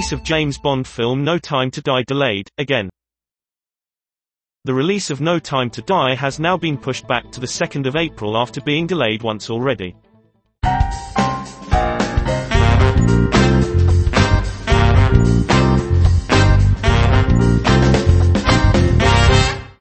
Release of James Bond film No Time to Die delayed, again. The release of No Time to Die has now been pushed back to the 2nd of April after being delayed once already.